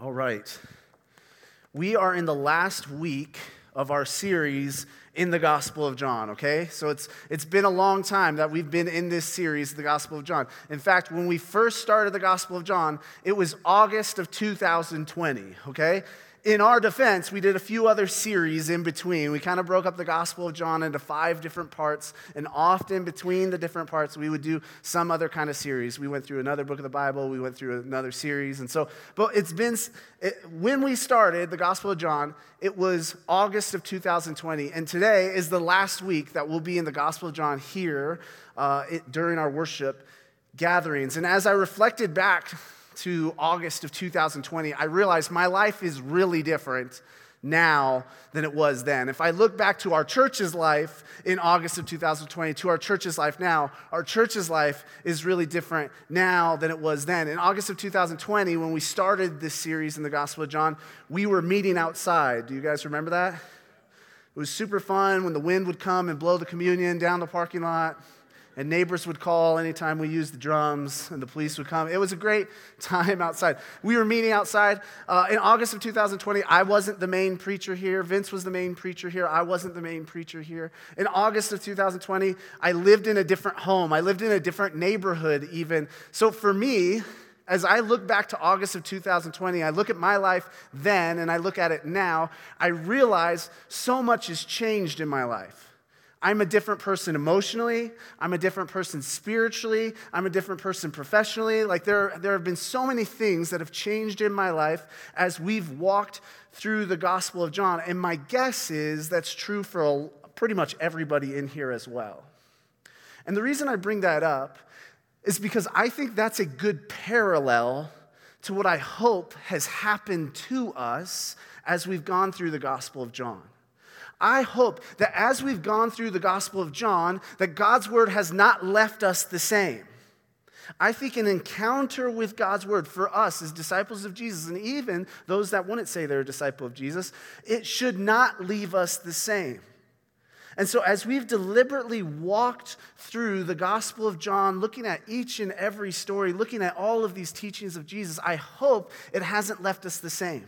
All right. We are in the last week of our series in the Gospel of John, okay? So it's, it's been a long time that we've been in this series, the Gospel of John. In fact, when we first started the Gospel of John, it was August of 2020, okay? In our defense, we did a few other series in between. We kind of broke up the Gospel of John into five different parts, and often between the different parts, we would do some other kind of series. We went through another book of the Bible, we went through another series, and so, but it's been, it, when we started the Gospel of John, it was August of 2020, and today is the last week that we'll be in the Gospel of John here uh, it, during our worship gatherings. And as I reflected back to August of 2020, I realized my life is really different now than it was then. If I look back to our church's life in August of 2020 to our church's life now, our church's life is really different now than it was then. In August of 2020, when we started this series in the Gospel of John, we were meeting outside. Do you guys remember that? It was super fun when the wind would come and blow the communion down the parking lot and neighbors would call anytime we used the drums, and the police would come. It was a great time outside. We were meeting outside. Uh, in August of 2020, I wasn't the main preacher here. Vince was the main preacher here. I wasn't the main preacher here. In August of 2020, I lived in a different home. I lived in a different neighborhood, even. So for me, as I look back to August of 2020, I look at my life then and I look at it now, I realize so much has changed in my life. I'm a different person emotionally. I'm a different person spiritually. I'm a different person professionally. Like there, there have been so many things that have changed in my life as we've walked through the Gospel of John. And my guess is that's true for pretty much everybody in here as well. And the reason I bring that up is because I think that's a good parallel to what I hope has happened to us as we've gone through the Gospel of John. I hope that as we've gone through the Gospel of John, that God's word has not left us the same. I think an encounter with God's word for us as disciples of Jesus, and even those that wouldn't say they're a disciple of Jesus, it should not leave us the same. And so, as we've deliberately walked through the Gospel of John, looking at each and every story, looking at all of these teachings of Jesus, I hope it hasn't left us the same.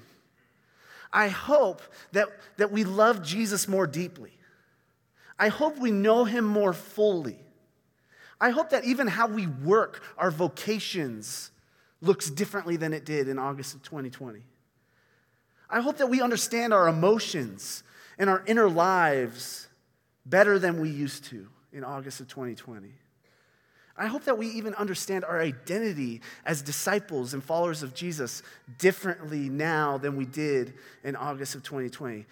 I hope that, that we love Jesus more deeply. I hope we know him more fully. I hope that even how we work, our vocations, looks differently than it did in August of 2020. I hope that we understand our emotions and our inner lives better than we used to in August of 2020. I hope that we even understand our identity as disciples and followers of Jesus differently now than we did in August of 2020.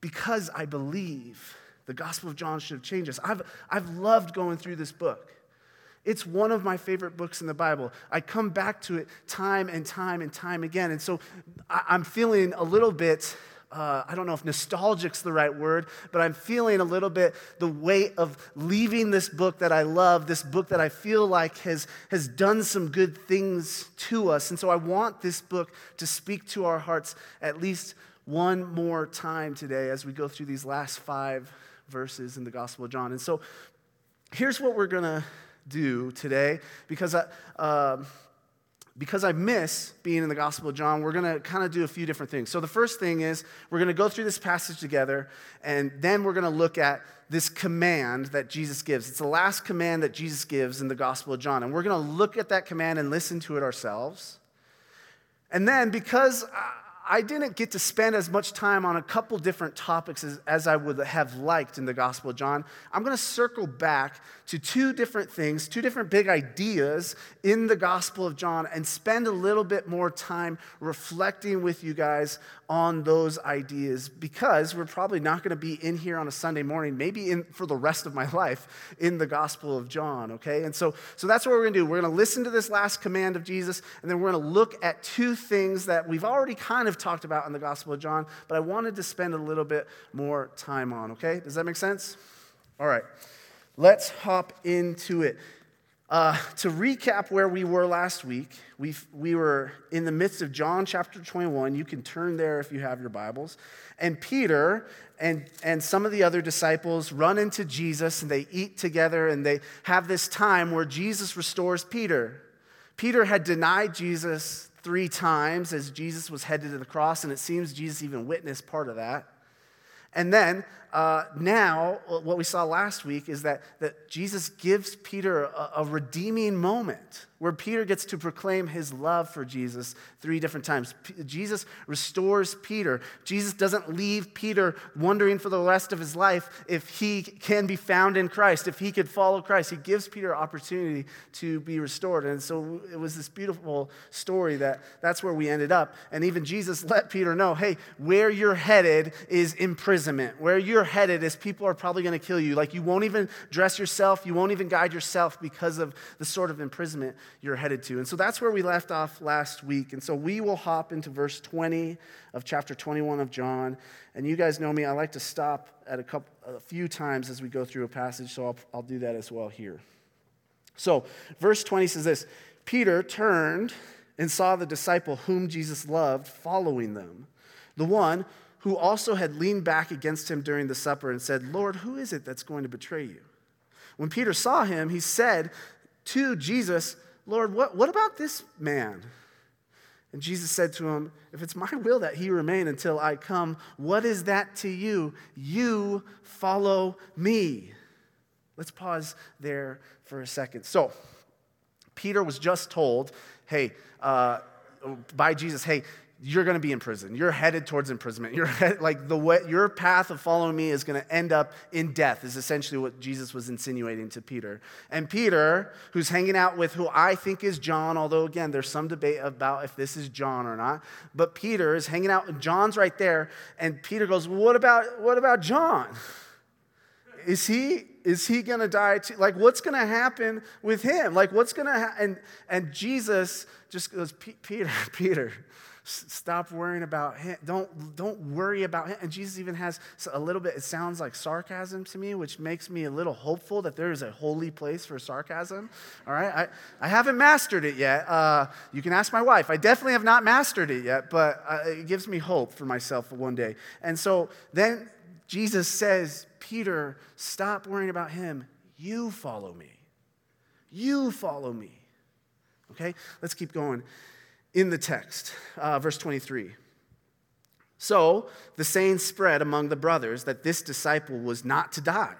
Because I believe the Gospel of John should have changed us. I've, I've loved going through this book. It's one of my favorite books in the Bible. I come back to it time and time and time again. And so I'm feeling a little bit uh, I don't know if nostalgic's the right word, but I'm feeling a little bit the weight of leaving this book that I love, this book that I feel like has, has done some good things to us. And so I want this book to speak to our hearts at least one more time today as we go through these last five verses in the Gospel of John. And so here's what we're going to do today because I. Uh, because I miss being in the Gospel of John, we're going to kind of do a few different things. So, the first thing is we're going to go through this passage together, and then we're going to look at this command that Jesus gives. It's the last command that Jesus gives in the Gospel of John. And we're going to look at that command and listen to it ourselves. And then, because uh, I didn't get to spend as much time on a couple different topics as, as I would have liked in the Gospel of John. I'm going to circle back to two different things, two different big ideas in the Gospel of John, and spend a little bit more time reflecting with you guys on those ideas because we're probably not going to be in here on a Sunday morning, maybe in, for the rest of my life in the Gospel of John, okay? And so, so that's what we're going to do. We're going to listen to this last command of Jesus, and then we're going to look at two things that we've already kind of talked about in the Gospel of John, but I wanted to spend a little bit more time on, okay? Does that make sense? All right, let's hop into it. Uh, to recap where we were last week, we we were in the midst of John chapter 21. You can turn there if you have your Bibles. And Peter and, and some of the other disciples run into Jesus and they eat together and they have this time where Jesus restores Peter. Peter had denied Jesus three times as Jesus was headed to the cross, and it seems Jesus even witnessed part of that. And then uh, now, what we saw last week is that, that Jesus gives Peter a, a, redeeming moment where Peter gets to proclaim his love for Jesus three different times. P- Jesus restores Peter. Jesus doesn't leave Peter wondering for the rest of his life if he can be found in Christ, if he could follow Christ. He gives Peter opportunity to be restored. And so it was this beautiful story that that's where we ended up. And even Jesus let Peter know hey, where you're headed is imprisonment. Where you're you're headed is people are probably going to kill you. Like you won't even dress yourself, you won't even guide yourself because of the sort of imprisonment you're headed to. And so that's where we left off last week. And so we will hop into verse 20 of chapter 21 of John. And you guys know me, I like to stop at a couple a few times as we go through a passage, so I'll, I'll do that as well here. So, verse 20 says this Peter turned and saw the disciple whom Jesus loved following them, the one who also had leaned back against him during the supper and said, Lord, who is it that's going to betray you? When Peter saw him, he said to Jesus, Lord, what, what about this man? And Jesus said to him, If it's my will that he remain until I come, what is that to you? You follow me. Let's pause there for a second. So, Peter was just told, hey, uh, by Jesus, hey, you're going to be in prison. You're headed towards imprisonment. You're like the way, your path of following me is going to end up in death. Is essentially what Jesus was insinuating to Peter. And Peter, who's hanging out with who I think is John, although again there's some debate about if this is John or not. But Peter is hanging out. John's right there, and Peter goes, "What about what about John? Is he is he going to die too? Like, what's going to happen with him? Like, what's going to happen? And, and Jesus just goes, Peter, Peter, Stop worrying about him. Don't, don't worry about him. And Jesus even has a little bit, it sounds like sarcasm to me, which makes me a little hopeful that there is a holy place for sarcasm. All right? I, I haven't mastered it yet. Uh, you can ask my wife. I definitely have not mastered it yet, but uh, it gives me hope for myself one day. And so then Jesus says, Peter, stop worrying about him. You follow me. You follow me. Okay? Let's keep going in the text, uh, verse 23. So the saying spread among the brothers that this disciple was not to die.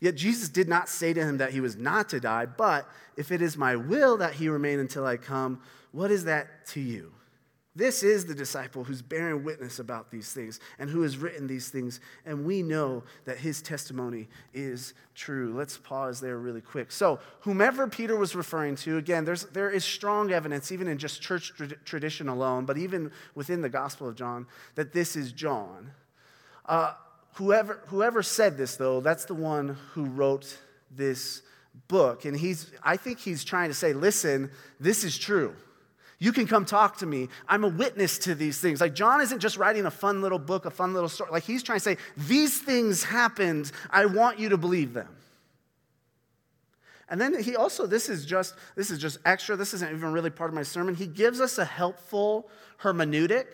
Yet Jesus did not say to him that he was not to die, but if it is my will that he remain until I come, what is that to you? This is the disciple who's bearing witness about these things and who has written these things, and we know that his testimony is true. Let's pause there really quick. So, whomever Peter was referring to, again, there's, there is strong evidence, even in just church tra- tradition alone, but even within the Gospel of John, that this is John. Uh, whoever, whoever said this, though, that's the one who wrote this book. And he's, I think he's trying to say, listen, this is true. You can come talk to me. I'm a witness to these things. Like, John isn't just writing a fun little book, a fun little story. Like, he's trying to say, These things happened. I want you to believe them. And then he also, this is just, this is just extra. This isn't even really part of my sermon. He gives us a helpful hermeneutic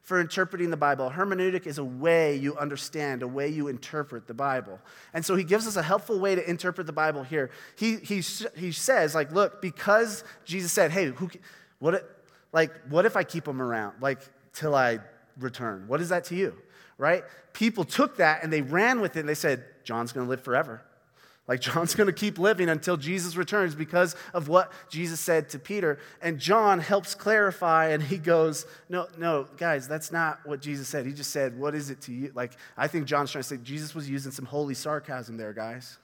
for interpreting the Bible. Hermeneutic is a way you understand, a way you interpret the Bible. And so he gives us a helpful way to interpret the Bible here. He, he, he says, like, look, because Jesus said, hey, who, what, if, like, what if I keep them around, like, till I return? What is that to you, right? People took that and they ran with it and they said, John's going to live forever. Like, John's going to keep living until Jesus returns because of what Jesus said to Peter. And John helps clarify and he goes, No, no, guys, that's not what Jesus said. He just said, What is it to you? Like, I think John's trying to say Jesus was using some holy sarcasm there, guys.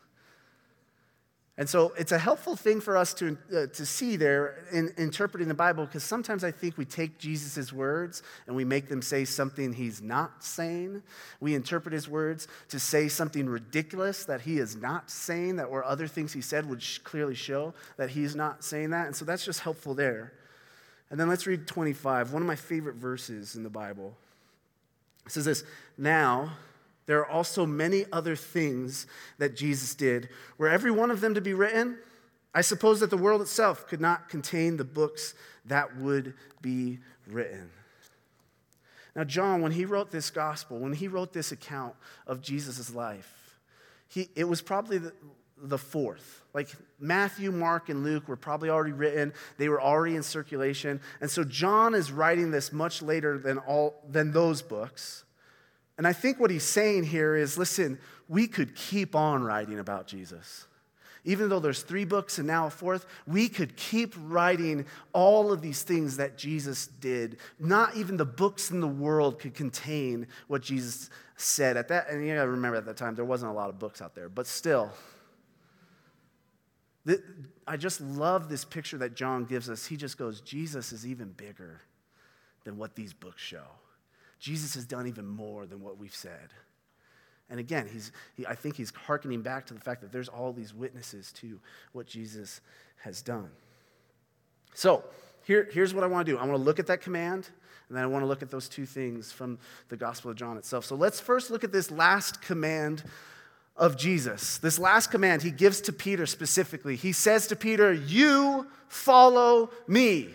And so it's a helpful thing for us to, uh, to see there in interpreting the Bible because sometimes I think we take Jesus' words and we make them say something he's not saying. We interpret his words to say something ridiculous that he is not saying, that or other things he said would sh- clearly show that he's not saying that. And so that's just helpful there. And then let's read 25, one of my favorite verses in the Bible. It says this Now, there are also many other things that Jesus did. Were every one of them to be written, I suppose that the world itself could not contain the books that would be written. Now, John, when he wrote this gospel, when he wrote this account of Jesus' life, he, it was probably the, the fourth. Like Matthew, Mark, and Luke were probably already written, they were already in circulation. And so John is writing this much later than, all, than those books. And I think what he's saying here is listen, we could keep on writing about Jesus. Even though there's three books and now a fourth, we could keep writing all of these things that Jesus did. Not even the books in the world could contain what Jesus said at that. And you gotta remember at that time, there wasn't a lot of books out there, but still, I just love this picture that John gives us. He just goes, Jesus is even bigger than what these books show. Jesus has done even more than what we've said. And again, he's, he, I think he's hearkening back to the fact that there's all these witnesses to what Jesus has done. So, here, here's what I want to do I want to look at that command, and then I want to look at those two things from the Gospel of John itself. So, let's first look at this last command of Jesus. This last command he gives to Peter specifically. He says to Peter, You follow me.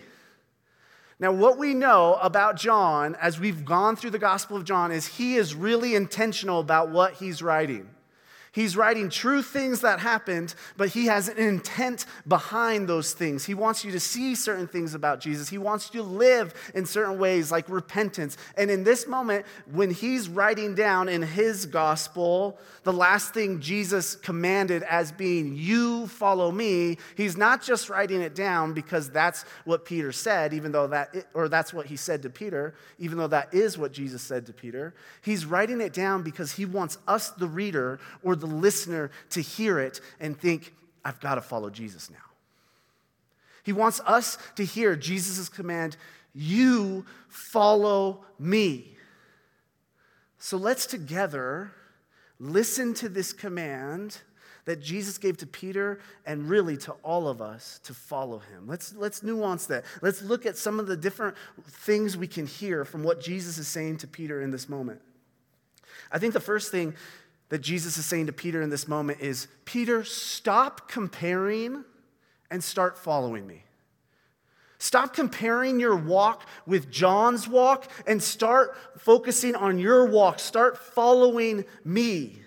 Now, what we know about John as we've gone through the Gospel of John is he is really intentional about what he's writing. He's writing true things that happened, but he has an intent behind those things. He wants you to see certain things about Jesus. He wants you to live in certain ways like repentance. And in this moment, when he's writing down in his gospel the last thing Jesus commanded as being, You follow me, he's not just writing it down because that's what Peter said, even though that, or that's what he said to Peter, even though that is what Jesus said to Peter. He's writing it down because he wants us, the reader, or the the listener to hear it and think, I've got to follow Jesus now. He wants us to hear Jesus' command, You follow me. So let's together listen to this command that Jesus gave to Peter and really to all of us to follow him. Let's, let's nuance that. Let's look at some of the different things we can hear from what Jesus is saying to Peter in this moment. I think the first thing that Jesus is saying to Peter in this moment is Peter, stop comparing and start following me. Stop comparing your walk with John's walk and start focusing on your walk. Start following me.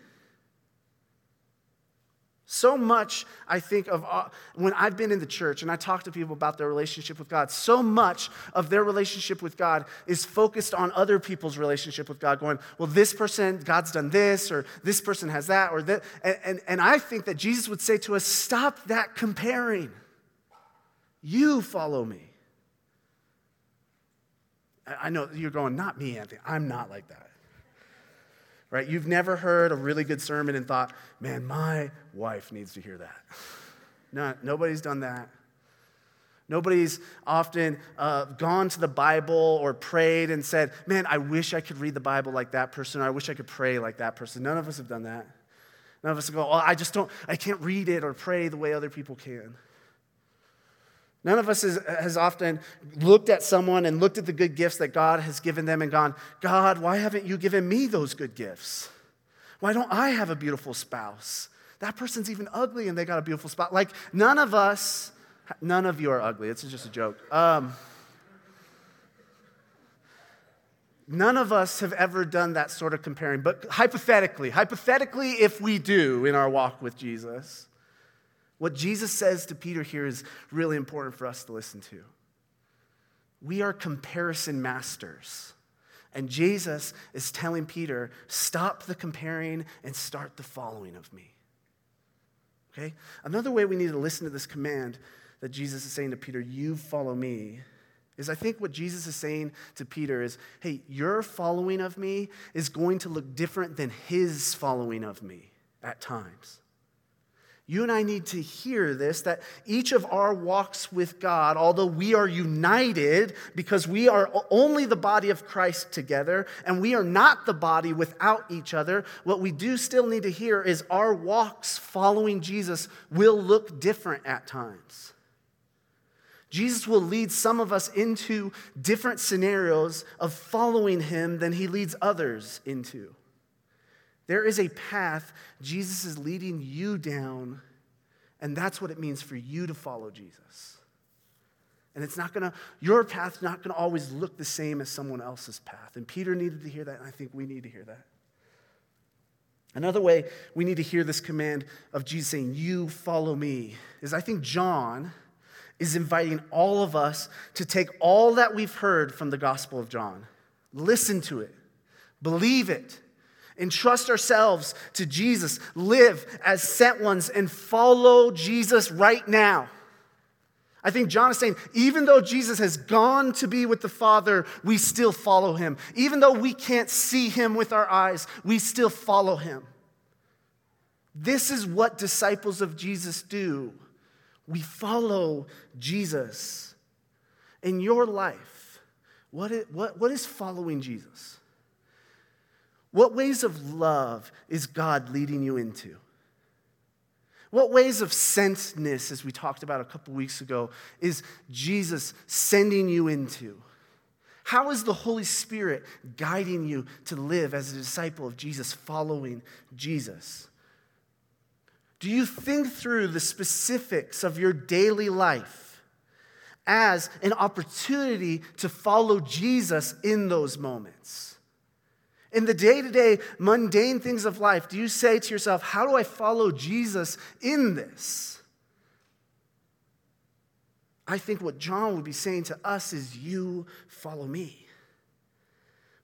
So much, I think, of uh, when I've been in the church and I talk to people about their relationship with God, so much of their relationship with God is focused on other people's relationship with God, going, well, this person, God's done this, or this person has that, or that. And, and, and I think that Jesus would say to us, stop that comparing. You follow me. I know you're going, not me, Anthony. I'm not like that right? You've never heard a really good sermon and thought, man, my wife needs to hear that. No, nobody's done that. Nobody's often uh, gone to the Bible or prayed and said, Man, I wish I could read the Bible like that person, or I wish I could pray like that person. None of us have done that. None of us go, Oh, I just don't, I can't read it or pray the way other people can. None of us has, has, often looked at someone and looked at the good gifts that God has given them and gone, God, why haven't you given me those good gifts? Why don't I have a beautiful spouse? That person's even ugly and they got a beautiful spouse. Like, none of us, none of you are ugly. It's just a joke. Um, none of us have ever done that sort of comparing, but hypothetically, hypothetically, if we do in our walk with Jesus, what Jesus says to Peter here is really important for us to listen to. We are comparison masters. And Jesus is telling Peter, stop the comparing and start the following of me. Okay? Another way we need to listen to this command that Jesus is saying to Peter, you follow me, is I think what Jesus is saying to Peter is, hey, your following of me is going to look different than his following of me at times. You and I need to hear this that each of our walks with God, although we are united because we are only the body of Christ together and we are not the body without each other, what we do still need to hear is our walks following Jesus will look different at times. Jesus will lead some of us into different scenarios of following him than he leads others into. There is a path Jesus is leading you down, and that's what it means for you to follow Jesus. And it's not gonna, your path's not gonna always look the same as someone else's path. And Peter needed to hear that, and I think we need to hear that. Another way we need to hear this command of Jesus saying, You follow me, is I think John is inviting all of us to take all that we've heard from the Gospel of John, listen to it, believe it, entrust ourselves to Jesus, live as sent ones, and follow Jesus right now. I think John is saying, even though Jesus has gone to be with the Father, we still follow him. Even though we can't see him with our eyes, we still follow him. This is what disciples of Jesus do. We follow Jesus. In your life, what is, what, what is following Jesus? What ways of love is God leading you into? What ways of sentness, as we talked about a couple weeks ago, is Jesus sending you into? How is the Holy Spirit guiding you to live as a disciple of Jesus, following Jesus? Do you think through the specifics of your daily life as an opportunity to follow Jesus in those moments? In the day to day, mundane things of life, do you say to yourself, How do I follow Jesus in this? I think what John would be saying to us is, You follow me.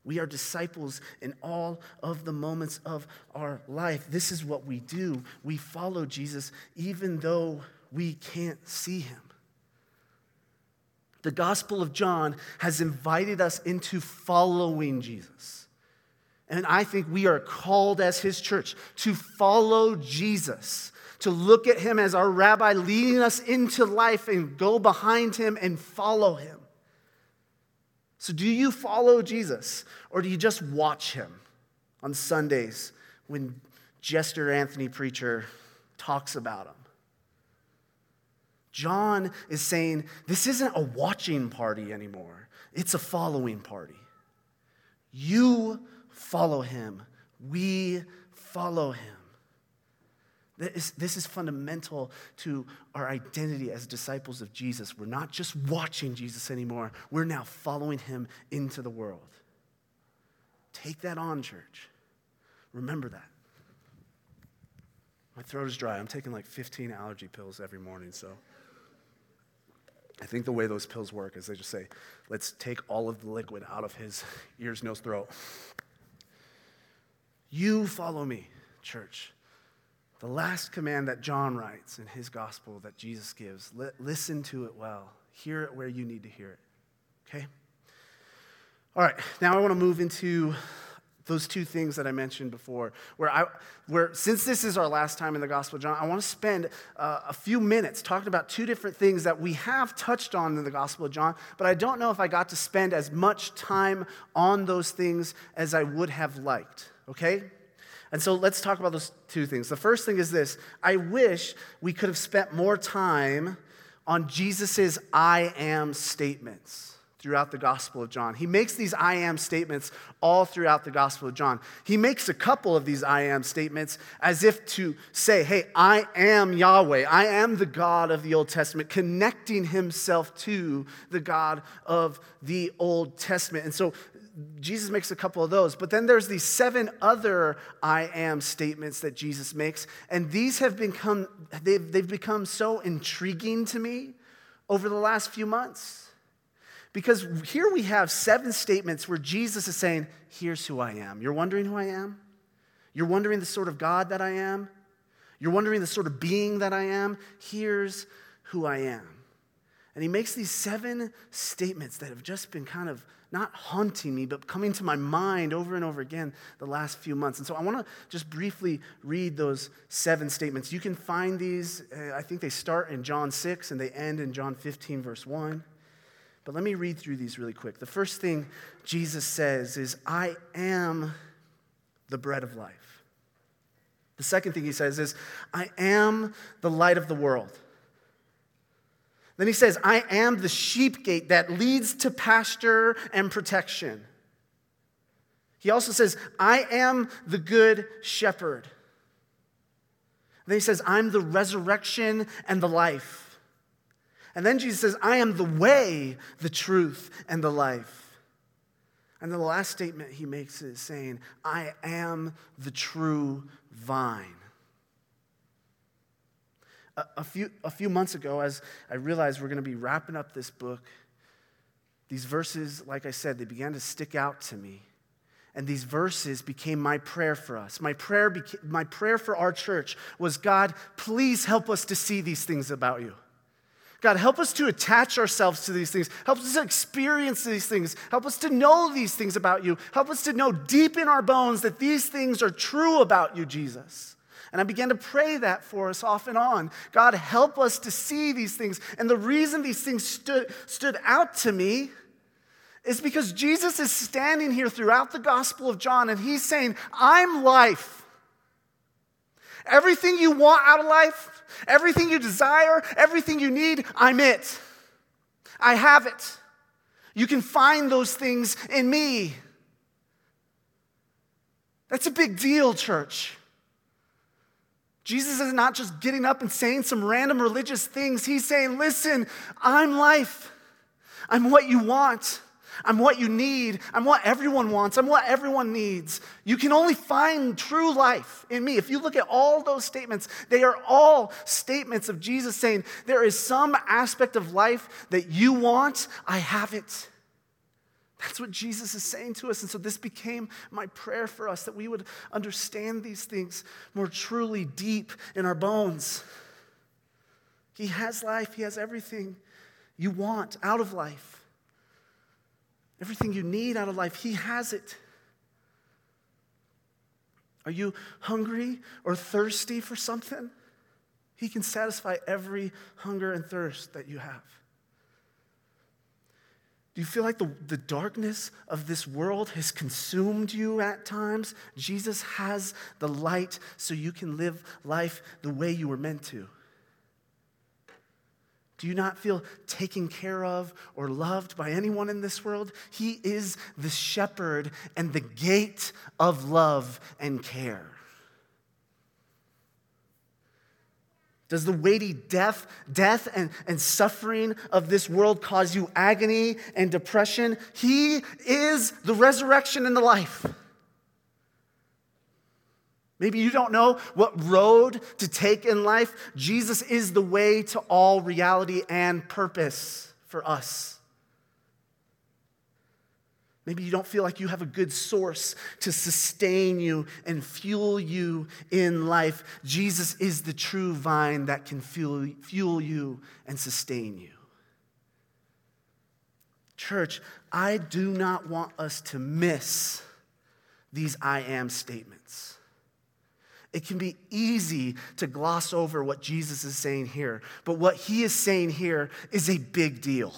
We are disciples in all of the moments of our life. This is what we do. We follow Jesus even though we can't see him. The Gospel of John has invited us into following Jesus. And I think we are called as his church to follow Jesus, to look at him as our rabbi leading us into life and go behind him and follow him. So, do you follow Jesus or do you just watch him on Sundays when Jester Anthony Preacher talks about him? John is saying this isn't a watching party anymore, it's a following party. You follow him. We follow him. This, this is fundamental to our identity as disciples of Jesus. We're not just watching Jesus anymore, we're now following him into the world. Take that on, church. Remember that. My throat is dry. I'm taking like 15 allergy pills every morning, so. I think the way those pills work is they just say, let's take all of the liquid out of his ears, nose, throat. You follow me, church. The last command that John writes in his gospel that Jesus gives, listen to it well. Hear it where you need to hear it. Okay? All right, now I want to move into those two things that I mentioned before, where I, where since this is our last time in the Gospel of John, I want to spend uh, a few minutes talking about two different things that we have touched on in the Gospel of John, but I don't know if I got to spend as much time on those things as I would have liked okay? And so let's talk about those two things. The first thing is this I wish we could have spent more time on Jesus' I am statements throughout the Gospel of John. He makes these I am statements all throughout the Gospel of John. He makes a couple of these I am statements as if to say, hey, I am Yahweh. I am the God of the Old Testament, connecting himself to the God of the Old Testament. And so Jesus makes a couple of those, but then there's these seven other I am statements that Jesus makes, and these have become they've, they've become so intriguing to me over the last few months. Because here we have seven statements where Jesus is saying, Here's who I am. You're wondering who I am? You're wondering the sort of God that I am? You're wondering the sort of being that I am? Here's who I am. And he makes these seven statements that have just been kind of not haunting me, but coming to my mind over and over again the last few months. And so I want to just briefly read those seven statements. You can find these, uh, I think they start in John 6 and they end in John 15, verse 1. But let me read through these really quick. The first thing Jesus says is, I am the bread of life. The second thing he says is, I am the light of the world. Then he says, I am the sheep gate that leads to pasture and protection. He also says, I am the good shepherd. Then he says, I'm the resurrection and the life. And then Jesus says, I am the way, the truth, and the life. And then the last statement he makes is saying, I am the true vine. A, few, a few months ago, as I realized we're going to be wrapping up this book, these verses, like I said, they began to stick out to me. And these verses became my prayer for us. My prayer, beca- my prayer for our church was God, please help us to see these things about you. God, help us to attach ourselves to these things. Help us to experience these things. Help us to know these things about you. Help us to know deep in our bones that these things are true about you, Jesus. And I began to pray that for us off and on. God, help us to see these things. And the reason these things stood, stood out to me is because Jesus is standing here throughout the Gospel of John and he's saying, I'm life. Everything you want out of life, everything you desire, everything you need, I'm it. I have it. You can find those things in me. That's a big deal, church. Jesus is not just getting up and saying some random religious things. He's saying, Listen, I'm life. I'm what you want. I'm what you need. I'm what everyone wants. I'm what everyone needs. You can only find true life in me. If you look at all those statements, they are all statements of Jesus saying, There is some aspect of life that you want, I have it. That's what Jesus is saying to us. And so this became my prayer for us that we would understand these things more truly deep in our bones. He has life, He has everything you want out of life. Everything you need out of life, He has it. Are you hungry or thirsty for something? He can satisfy every hunger and thirst that you have. Do you feel like the, the darkness of this world has consumed you at times? Jesus has the light so you can live life the way you were meant to. Do you not feel taken care of or loved by anyone in this world? He is the shepherd and the gate of love and care. Does the weighty death, death and, and suffering of this world cause you agony and depression? He is the resurrection and the life. Maybe you don't know what road to take in life. Jesus is the way to all reality and purpose for us. Maybe you don't feel like you have a good source to sustain you and fuel you in life. Jesus is the true vine that can fuel, fuel you and sustain you. Church, I do not want us to miss these I am statements. It can be easy to gloss over what Jesus is saying here, but what he is saying here is a big deal.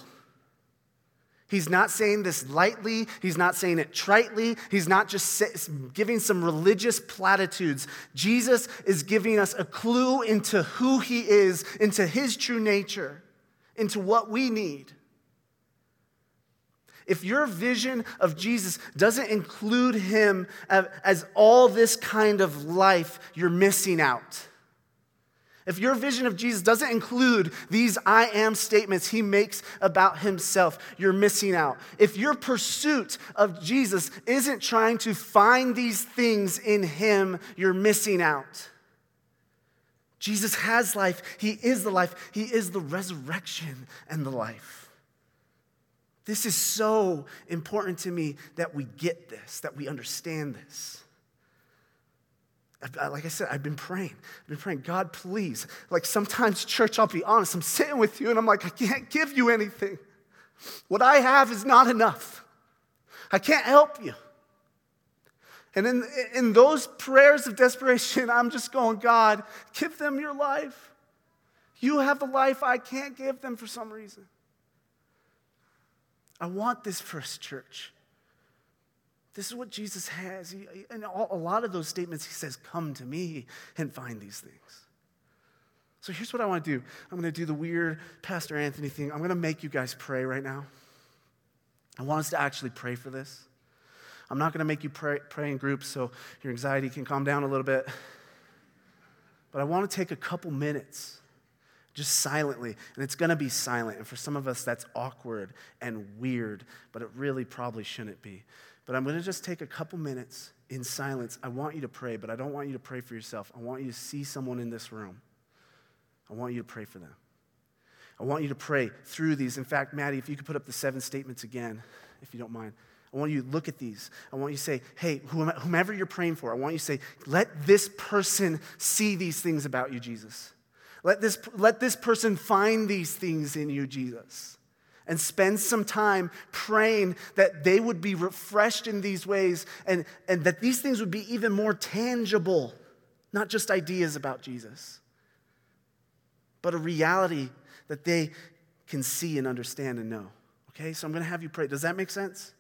He's not saying this lightly. He's not saying it tritely. He's not just giving some religious platitudes. Jesus is giving us a clue into who he is, into his true nature, into what we need. If your vision of Jesus doesn't include him as all this kind of life, you're missing out. If your vision of Jesus doesn't include these I am statements he makes about himself, you're missing out. If your pursuit of Jesus isn't trying to find these things in him, you're missing out. Jesus has life. He is the life. He is the resurrection and the life. This is so important to me that we get this, that we understand this like I said, I've been praying. I've been praying, God, please. Like sometimes, church, I'll be honest, I'm sitting with you and I'm like, I can't give you anything. What I have is not enough. I can't help you. And in, in those prayers of desperation, I'm just going, God, give them your life. You have the life I can't give them for some reason. I want this first church. This is what Jesus has. He, and a lot of those statements, he says, Come to me and find these things. So here's what I want to do I'm going to do the weird Pastor Anthony thing. I'm going to make you guys pray right now. I want us to actually pray for this. I'm not going to make you pray, pray in groups so your anxiety can calm down a little bit. But I want to take a couple minutes just silently. And it's going to be silent. And for some of us, that's awkward and weird, but it really probably shouldn't be. But I'm going to just take a couple minutes in silence. I want you to pray, but I don't want you to pray for yourself. I want you to see someone in this room. I want you to pray for them. I want you to pray through these. In fact, Maddie, if you could put up the seven statements again, if you don't mind. I want you to look at these. I want you to say, hey, whomever you're praying for, I want you to say, let this person see these things about you, Jesus. Let this, let this person find these things in you, Jesus. And spend some time praying that they would be refreshed in these ways and, and that these things would be even more tangible, not just ideas about Jesus, but a reality that they can see and understand and know. Okay, so I'm to have you pray. Does that make sense?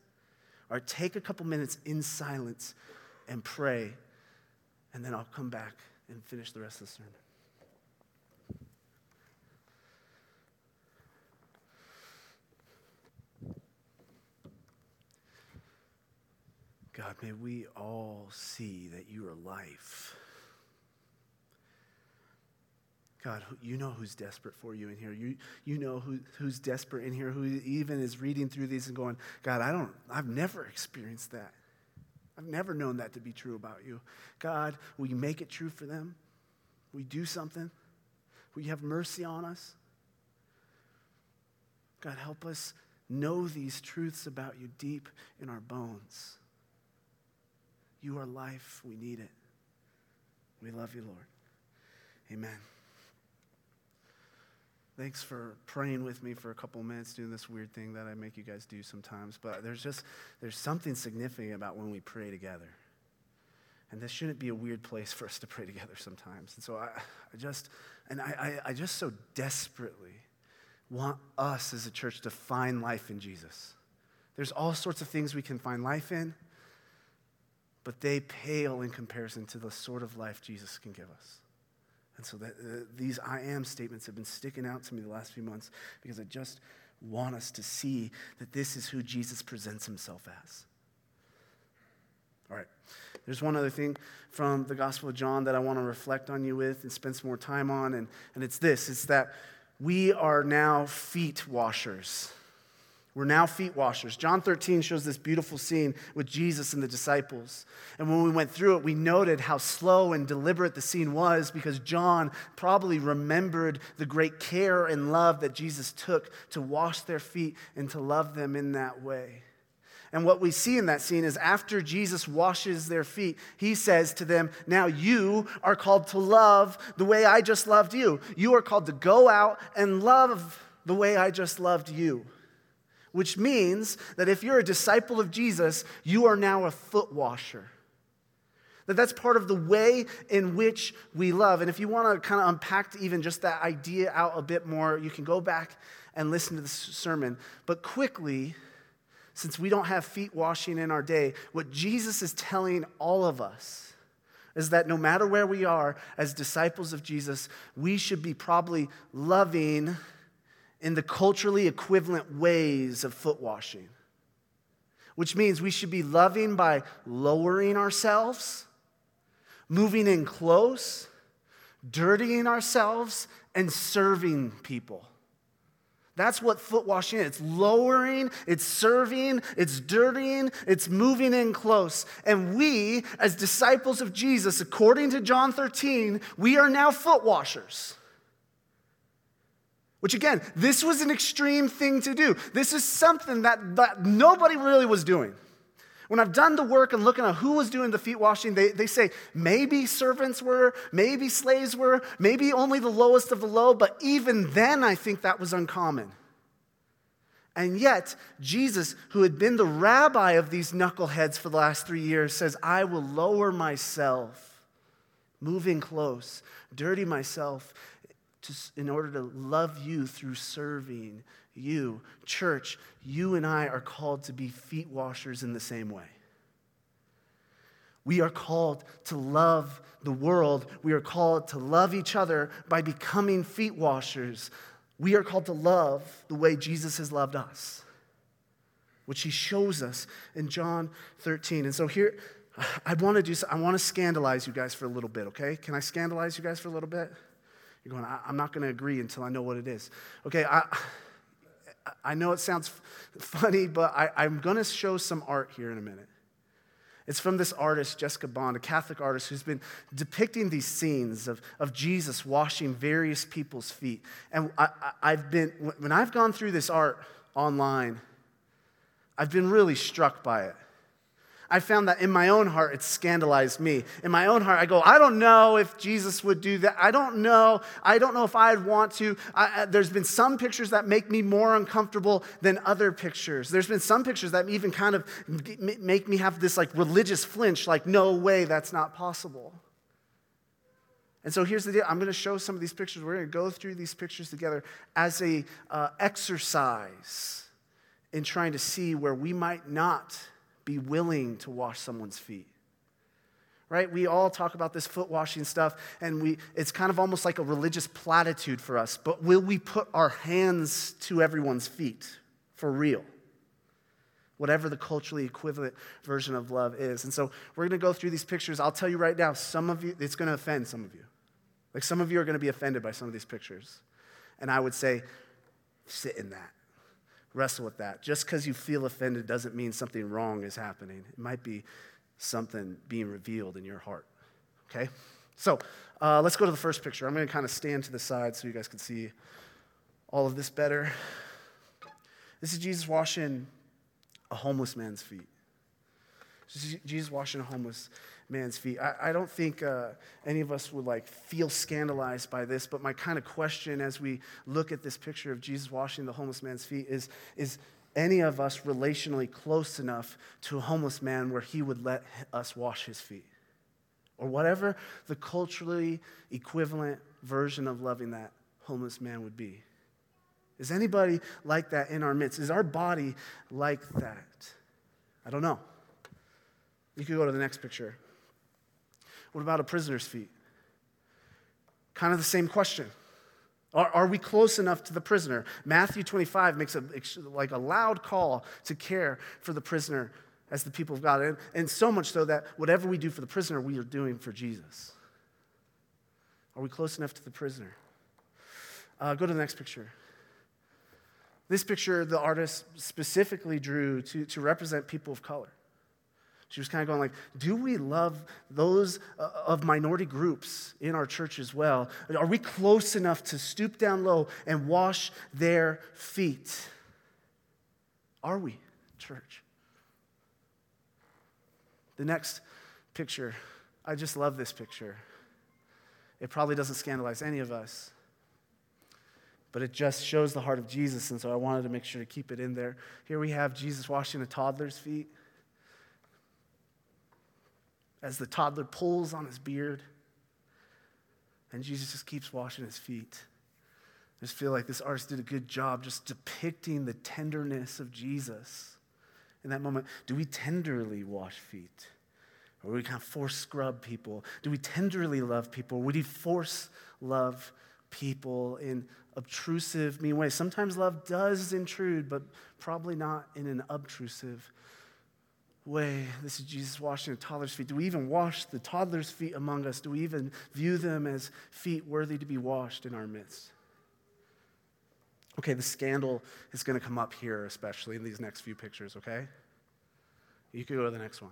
Right, take a couple minutes in silence and pray, and then I'll come back and finish the rest of the sermon. God, may we all see that you are life. God, you know who's desperate for you in here. You, you know who, who's desperate in here, who even is reading through these and going, God, I don't, I've never experienced that. I've never known that to be true about you. God, will you make it true for them? Will you do something? Will you have mercy on us? God, help us know these truths about you deep in our bones. You are life. We need it. We love you, Lord. Amen. Thanks for praying with me for a couple minutes, doing this weird thing that I make you guys do sometimes. But there's just there's something significant about when we pray together. And this shouldn't be a weird place for us to pray together sometimes. And so I, I just and I, I, I just so desperately want us as a church to find life in Jesus. There's all sorts of things we can find life in, but they pale in comparison to the sort of life Jesus can give us. And so that, uh, these I am statements have been sticking out to me the last few months because I just want us to see that this is who Jesus presents himself as. All right. There's one other thing from the Gospel of John that I want to reflect on you with and spend some more time on, and, and it's this it's that we are now feet washers. We're now feet washers. John 13 shows this beautiful scene with Jesus and the disciples. And when we went through it, we noted how slow and deliberate the scene was because John probably remembered the great care and love that Jesus took to wash their feet and to love them in that way. And what we see in that scene is after Jesus washes their feet, he says to them, Now you are called to love the way I just loved you. You are called to go out and love the way I just loved you which means that if you're a disciple of Jesus, you are now a foot washer. That that's part of the way in which we love. And if you want to kind of unpack even just that idea out a bit more, you can go back and listen to the sermon. But quickly, since we don't have feet washing in our day, what Jesus is telling all of us is that no matter where we are as disciples of Jesus, we should be probably loving in the culturally equivalent ways of foot washing, which means we should be loving by lowering ourselves, moving in close, dirtying ourselves, and serving people. That's what foot washing is. It's lowering, it's serving, it's dirtying, it's moving in close. And we, as disciples of Jesus, according to John 13, we are now foot washers. Which again, this was an extreme thing to do. This is something that, that nobody really was doing. When I've done the work and looking at who was doing the feet washing, they, they say maybe servants were, maybe slaves were, maybe only the lowest of the low, but even then I think that was uncommon. And yet, Jesus, who had been the rabbi of these knuckleheads for the last three years, says, I will lower myself, moving close, dirty myself, to, in order to love you through serving you. Church, you and I are called to be feet washers in the same way. We are called to love the world. We are called to love each other by becoming feet washers. We are called to love the way Jesus has loved us, which he shows us in John 13. And so here, I want to do, I want to scandalize you guys for a little bit, okay? Can I scandalize you guys for a little bit? You're going, I, am not going to agree until I know what it is. Okay, I, I know it sounds funny, but I, I'm going to show some art here in a minute. It's from this artist, Jessica Bond, a Catholic artist who's been depicting these scenes of, of Jesus washing various people's feet. And I, have been, when I've gone through this art online, I've been really struck by it. I found that in my own heart, it scandalized me. In my own heart, I go, I don't know if Jesus would do that. I don't know. I don't know if I'd want to. I, there's been some pictures that make me more uncomfortable than other pictures. There's been some pictures that even kind of make me have this like religious flinch, like, no way, that's not possible. And so here's the deal. I'm going to show some of these pictures. We're going to go through these pictures together as a uh, exercise in trying to see where we might not be willing to wash someone's feet. Right? We all talk about this foot washing stuff and we it's kind of almost like a religious platitude for us but will we put our hands to everyone's feet for real? Whatever the culturally equivalent version of love is. And so we're going to go through these pictures. I'll tell you right now some of you it's going to offend some of you. Like some of you are going to be offended by some of these pictures. And i would say sit in that wrestle with that. Just because you feel offended doesn't mean something wrong is happening. It might be something being revealed in your heart. Okay? So uh, let's go to the first picture. I'm going to kind of stand to the side so you guys can see all of this better. This is Jesus washing a homeless man's feet. Jesus washing a homeless man's feet. I, I don't think uh, any of us would like feel scandalized by this, but my kind of question as we look at this picture of Jesus washing the homeless man's feet is, is any of us relationally close enough to a homeless man where he would let us wash his feet? Or whatever the culturally equivalent version of loving that homeless man would be. Is anybody like that in our midst? Is our body like that? I don't know. You could go to the next picture. What about a prisoner's feet? Kind of the same question. Are, are we close enough to the prisoner? Matthew 25 makes a, like a loud call to care for the prisoner as the people of God. And, and so much so that whatever we do for the prisoner, we are doing for Jesus. Are we close enough to the prisoner? Uh, go to the next picture. This picture, the artist specifically drew to, to represent people of color. She was kind of going like, do we love those uh, of minority groups in our church as well? Are we close enough to stoop down low and wash their feet? Are we, church? The next picture, I just love this picture. It probably doesn't scandalize any of us, but it just shows the heart of Jesus, and so I wanted to make sure to keep it in there. Here we have Jesus washing a toddler's feet as the toddler pulls on his beard. And Jesus just keeps washing his feet. I just feel like this artist did a good job just depicting the tenderness of Jesus in that moment. Do we tenderly wash feet? Or do we kind of force scrub people? Do we tenderly love people? Would he force love people in obtrusive, mean ways? Sometimes love does intrude, but probably not in an obtrusive way. This is Jesus washing a toddler's feet. Do we even wash the toddler's feet among us? Do we even view them as feet worthy to be washed in our midst? Okay, the scandal is going to come up here, especially in these next few pictures, okay? You could go to the next one.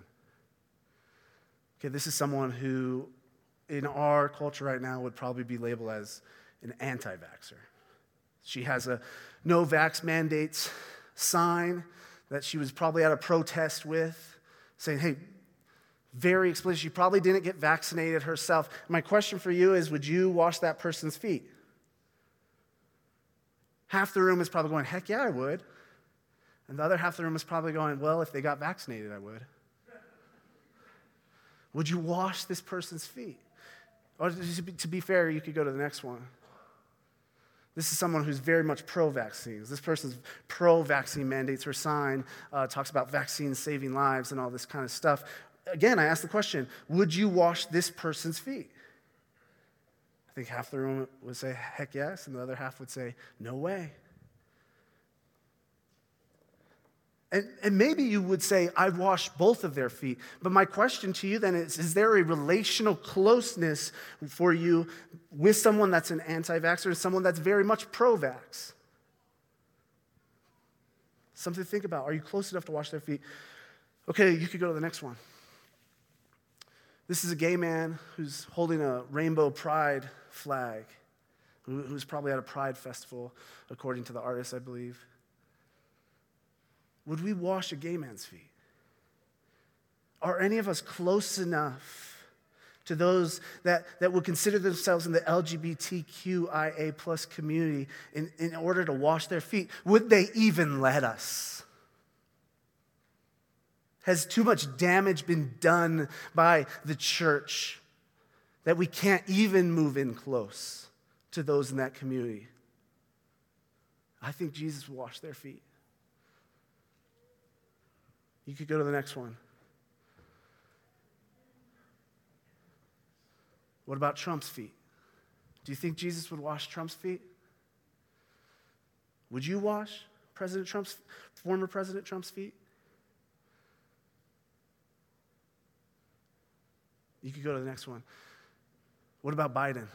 Okay, this is someone who, in our culture right now, would probably be labeled as an anti vaxxer. She has a no vax mandates sign that she was probably at a protest with, saying, hey, very explicit, she probably didn't get vaccinated herself. My question for you is would you wash that person's feet? Half the room is probably going, heck yeah, I would. And the other half of the room is probably going, well, if they got vaccinated, I would. Would you wash this person's feet? Or to be fair, you could go to the next one. This is someone who's very much pro vaccines. This person's pro vaccine mandates. Her sign uh, talks about vaccines saving lives and all this kind of stuff. Again, I ask the question would you wash this person's feet? I think half the room would say, heck yes, and the other half would say, no way. And, and maybe you would say, I've washed both of their feet. But my question to you then is Is there a relational closeness for you with someone that's an anti vaxxer and someone that's very much pro vax? Something to think about. Are you close enough to wash their feet? Okay, you could go to the next one. This is a gay man who's holding a rainbow pride flag, who's probably at a pride festival, according to the artist, I believe. Would we wash a gay man's feet? Are any of us close enough to those that, that would consider themselves in the LGBTQIA plus community in, in order to wash their feet? Would they even let us? Has too much damage been done by the church that we can't even move in close to those in that community? I think Jesus washed their feet. You could go to the next one. What about Trump's feet? Do you think Jesus would wash Trump's feet? Would you wash President Trump's former President Trump's feet? You could go to the next one. What about Biden?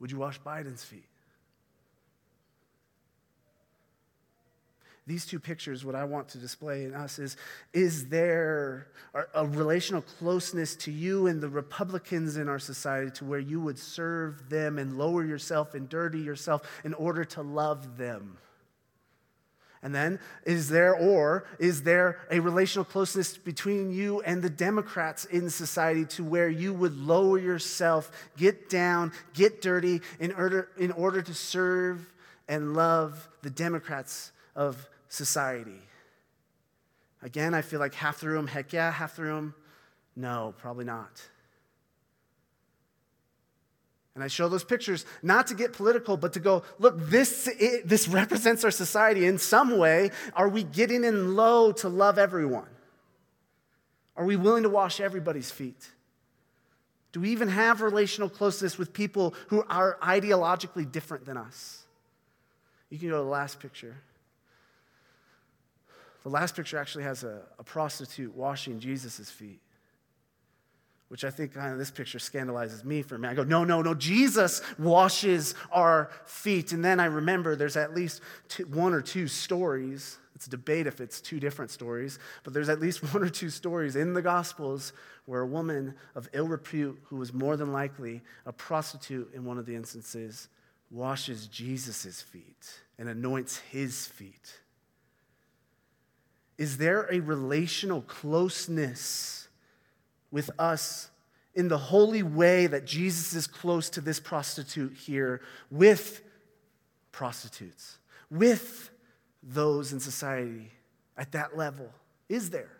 Would you wash Biden's feet? These two pictures, what I want to display in us is is there a relational closeness to you and the Republicans in our society to where you would serve them and lower yourself and dirty yourself in order to love them? And then, is there, or is there a relational closeness between you and the Democrats in society to where you would lower yourself, get down, get dirty in order, in order to serve and love the Democrats of society. Again, I feel like half the room, heck yeah, half the room, no, probably not. And I show those pictures not to get political, but to go, look, this, it, this represents our society in some way. Are we getting in low to love everyone? Are we willing to wash everybody's feet? Do we even have relational closeness with people who are ideologically different than us? You can go to the last picture. The last picture actually has a, a prostitute washing Jesus' feet, which I think kind of this picture scandalizes me for a minute. I go, no, no, no, Jesus washes our feet. And then I remember there's at least two, one or two stories. It's a debate if it's two different stories, but there's at least one or two stories in the Gospels where a woman of ill repute, who was more than likely a prostitute in one of the instances, washes Jesus' feet and anoints his feet. Is there a relational closeness with us in the holy way that Jesus is close to this prostitute here with prostitutes, with those in society at that level? Is there?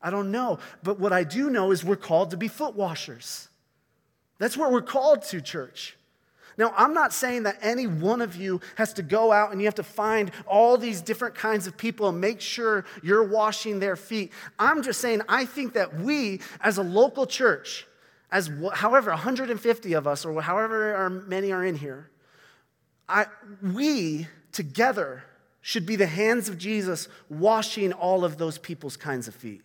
I don't know. But what I do know is we're called to be foot washers. That's what we're called to, church. Now, I'm not saying that any one of you has to go out and you have to find all these different kinds of people and make sure you're washing their feet. I'm just saying, I think that we, as a local church, as however 150 of us or however many are in here, I, we together should be the hands of Jesus washing all of those people's kinds of feet.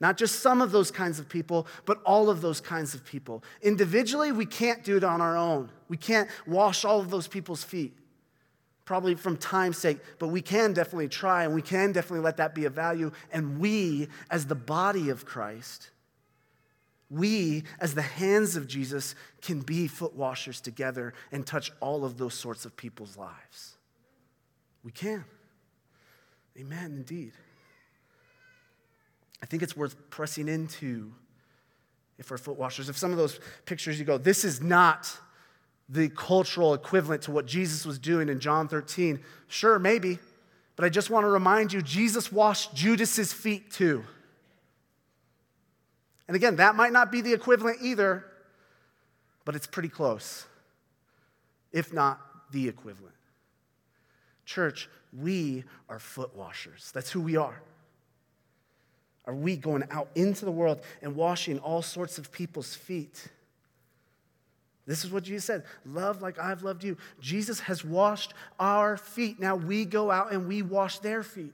Not just some of those kinds of people, but all of those kinds of people. Individually, we can't do it on our own. We can't wash all of those people's feet, probably from time's sake, but we can definitely try and we can definitely let that be a value. And we, as the body of Christ, we, as the hands of Jesus, can be foot washers together and touch all of those sorts of people's lives. We can. Amen, indeed. I think it's worth pressing into if we're foot washers. If some of those pictures you go, this is not the cultural equivalent to what Jesus was doing in John 13. Sure, maybe. But I just want to remind you, Jesus washed Judas's feet too. And again, that might not be the equivalent either, but it's pretty close, if not the equivalent. Church, we are foot washers. That's who we are. Are we going out into the world and washing all sorts of people's feet? This is what Jesus said love like I've loved you. Jesus has washed our feet. Now we go out and we wash their feet.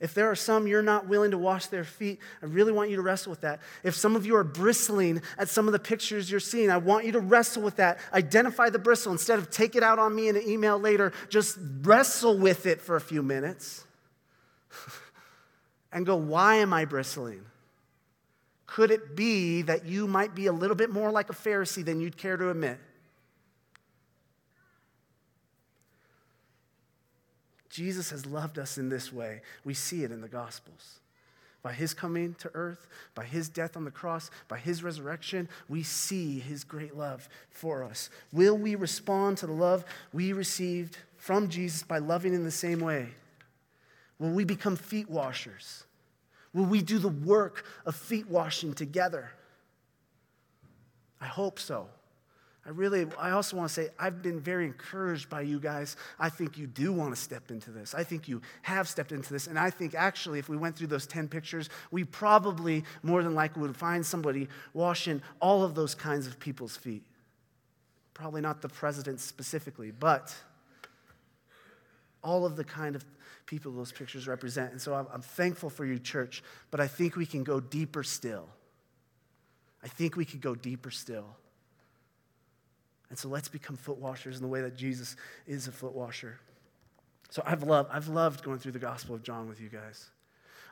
If there are some you're not willing to wash their feet, I really want you to wrestle with that. If some of you are bristling at some of the pictures you're seeing, I want you to wrestle with that. Identify the bristle. Instead of take it out on me in an email later, just wrestle with it for a few minutes and go, why am I bristling? Could it be that you might be a little bit more like a Pharisee than you'd care to admit? Jesus has loved us in this way. We see it in the Gospels. By his coming to earth, by his death on the cross, by his resurrection, we see his great love for us. Will we respond to the love we received from Jesus by loving in the same way? Will we become feet washers? Will we do the work of feet washing together? I hope so. I really, I also want to say, I've been very encouraged by you guys. I think you do want to step into this. I think you have stepped into this. And I think actually, if we went through those 10 pictures, we probably more than likely would find somebody washing all of those kinds of people's feet. Probably not the president specifically, but all of the kind of people those pictures represent. And so I'm, I'm thankful for you, church, but I think we can go deeper still. I think we could go deeper still. And so let's become foot washers in the way that Jesus is a foot washer. So I've loved, I've loved going through the Gospel of John with you guys.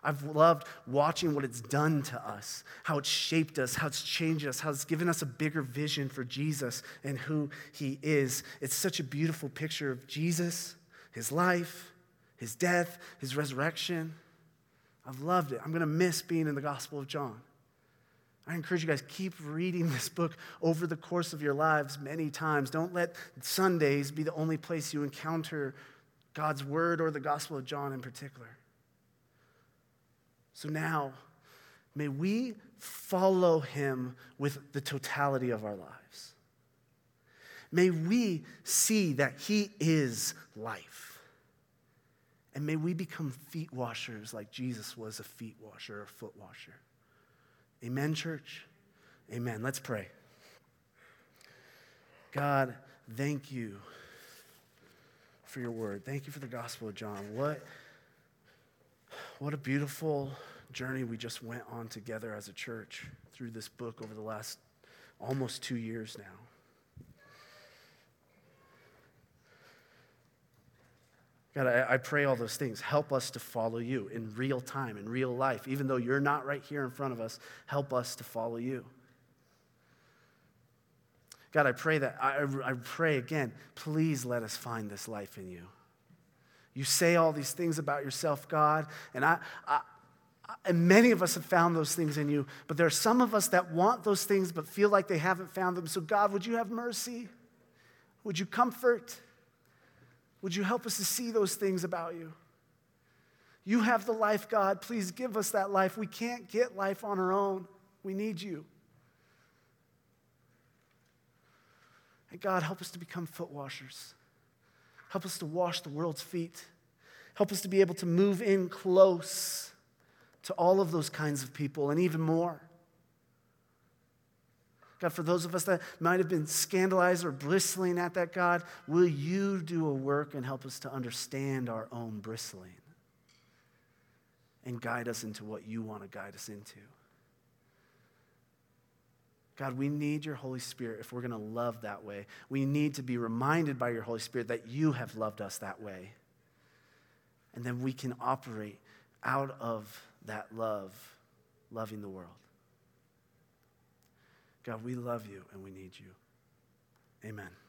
I've loved watching what it's done to us, how it's shaped us, how it's changed us, how it's given us a bigger vision for Jesus and who he is. It's such a beautiful picture of Jesus, his life, his death, his resurrection. I've loved it. I'm going to miss being in the Gospel of John. I encourage you guys, keep reading this book over the course of your lives many times. Don't let Sundays be the only place you encounter God's word or the Gospel of John in particular. So now, may we follow him with the totality of our lives. May we see that he is life. And may we become feet washers like Jesus was a feet washer or foot washer. Amen, church? Amen. Let's pray. God, thank you for your word. Thank you for the Gospel of John. What, what a beautiful journey we just went on together as a church through this book over the last almost two years now. God, I, I, pray all those things. Help us to follow you in real time, in real life. Even though you're not right here in front of us, help us to follow you. God, I pray that, I, I pray again, please let us find this life in you. You say all these things about yourself, God, and I, I and many of us have found those things in you, but there are some of us that want those things but feel like they haven't found them. So, God, would you have mercy? Would you comfort? Would you help us to see those things about you? You have the life, God. Please give us that life. We can't get life on our own. We need you. And God, help us to become foot washers. Help us to wash the world's feet. Help us to be able to move in close to all of those kinds of people and even more. God, for those of us that might have been scandalized or bristling at that, God, will you do a work and help us to understand our own bristling and guide us into what you want to guide us into? God, we need your Holy Spirit if we're going to love that way. We need to be reminded by your Holy Spirit that you have loved us that way. And then we can operate out of that love, loving the world. God, we love you and we need you. Amen.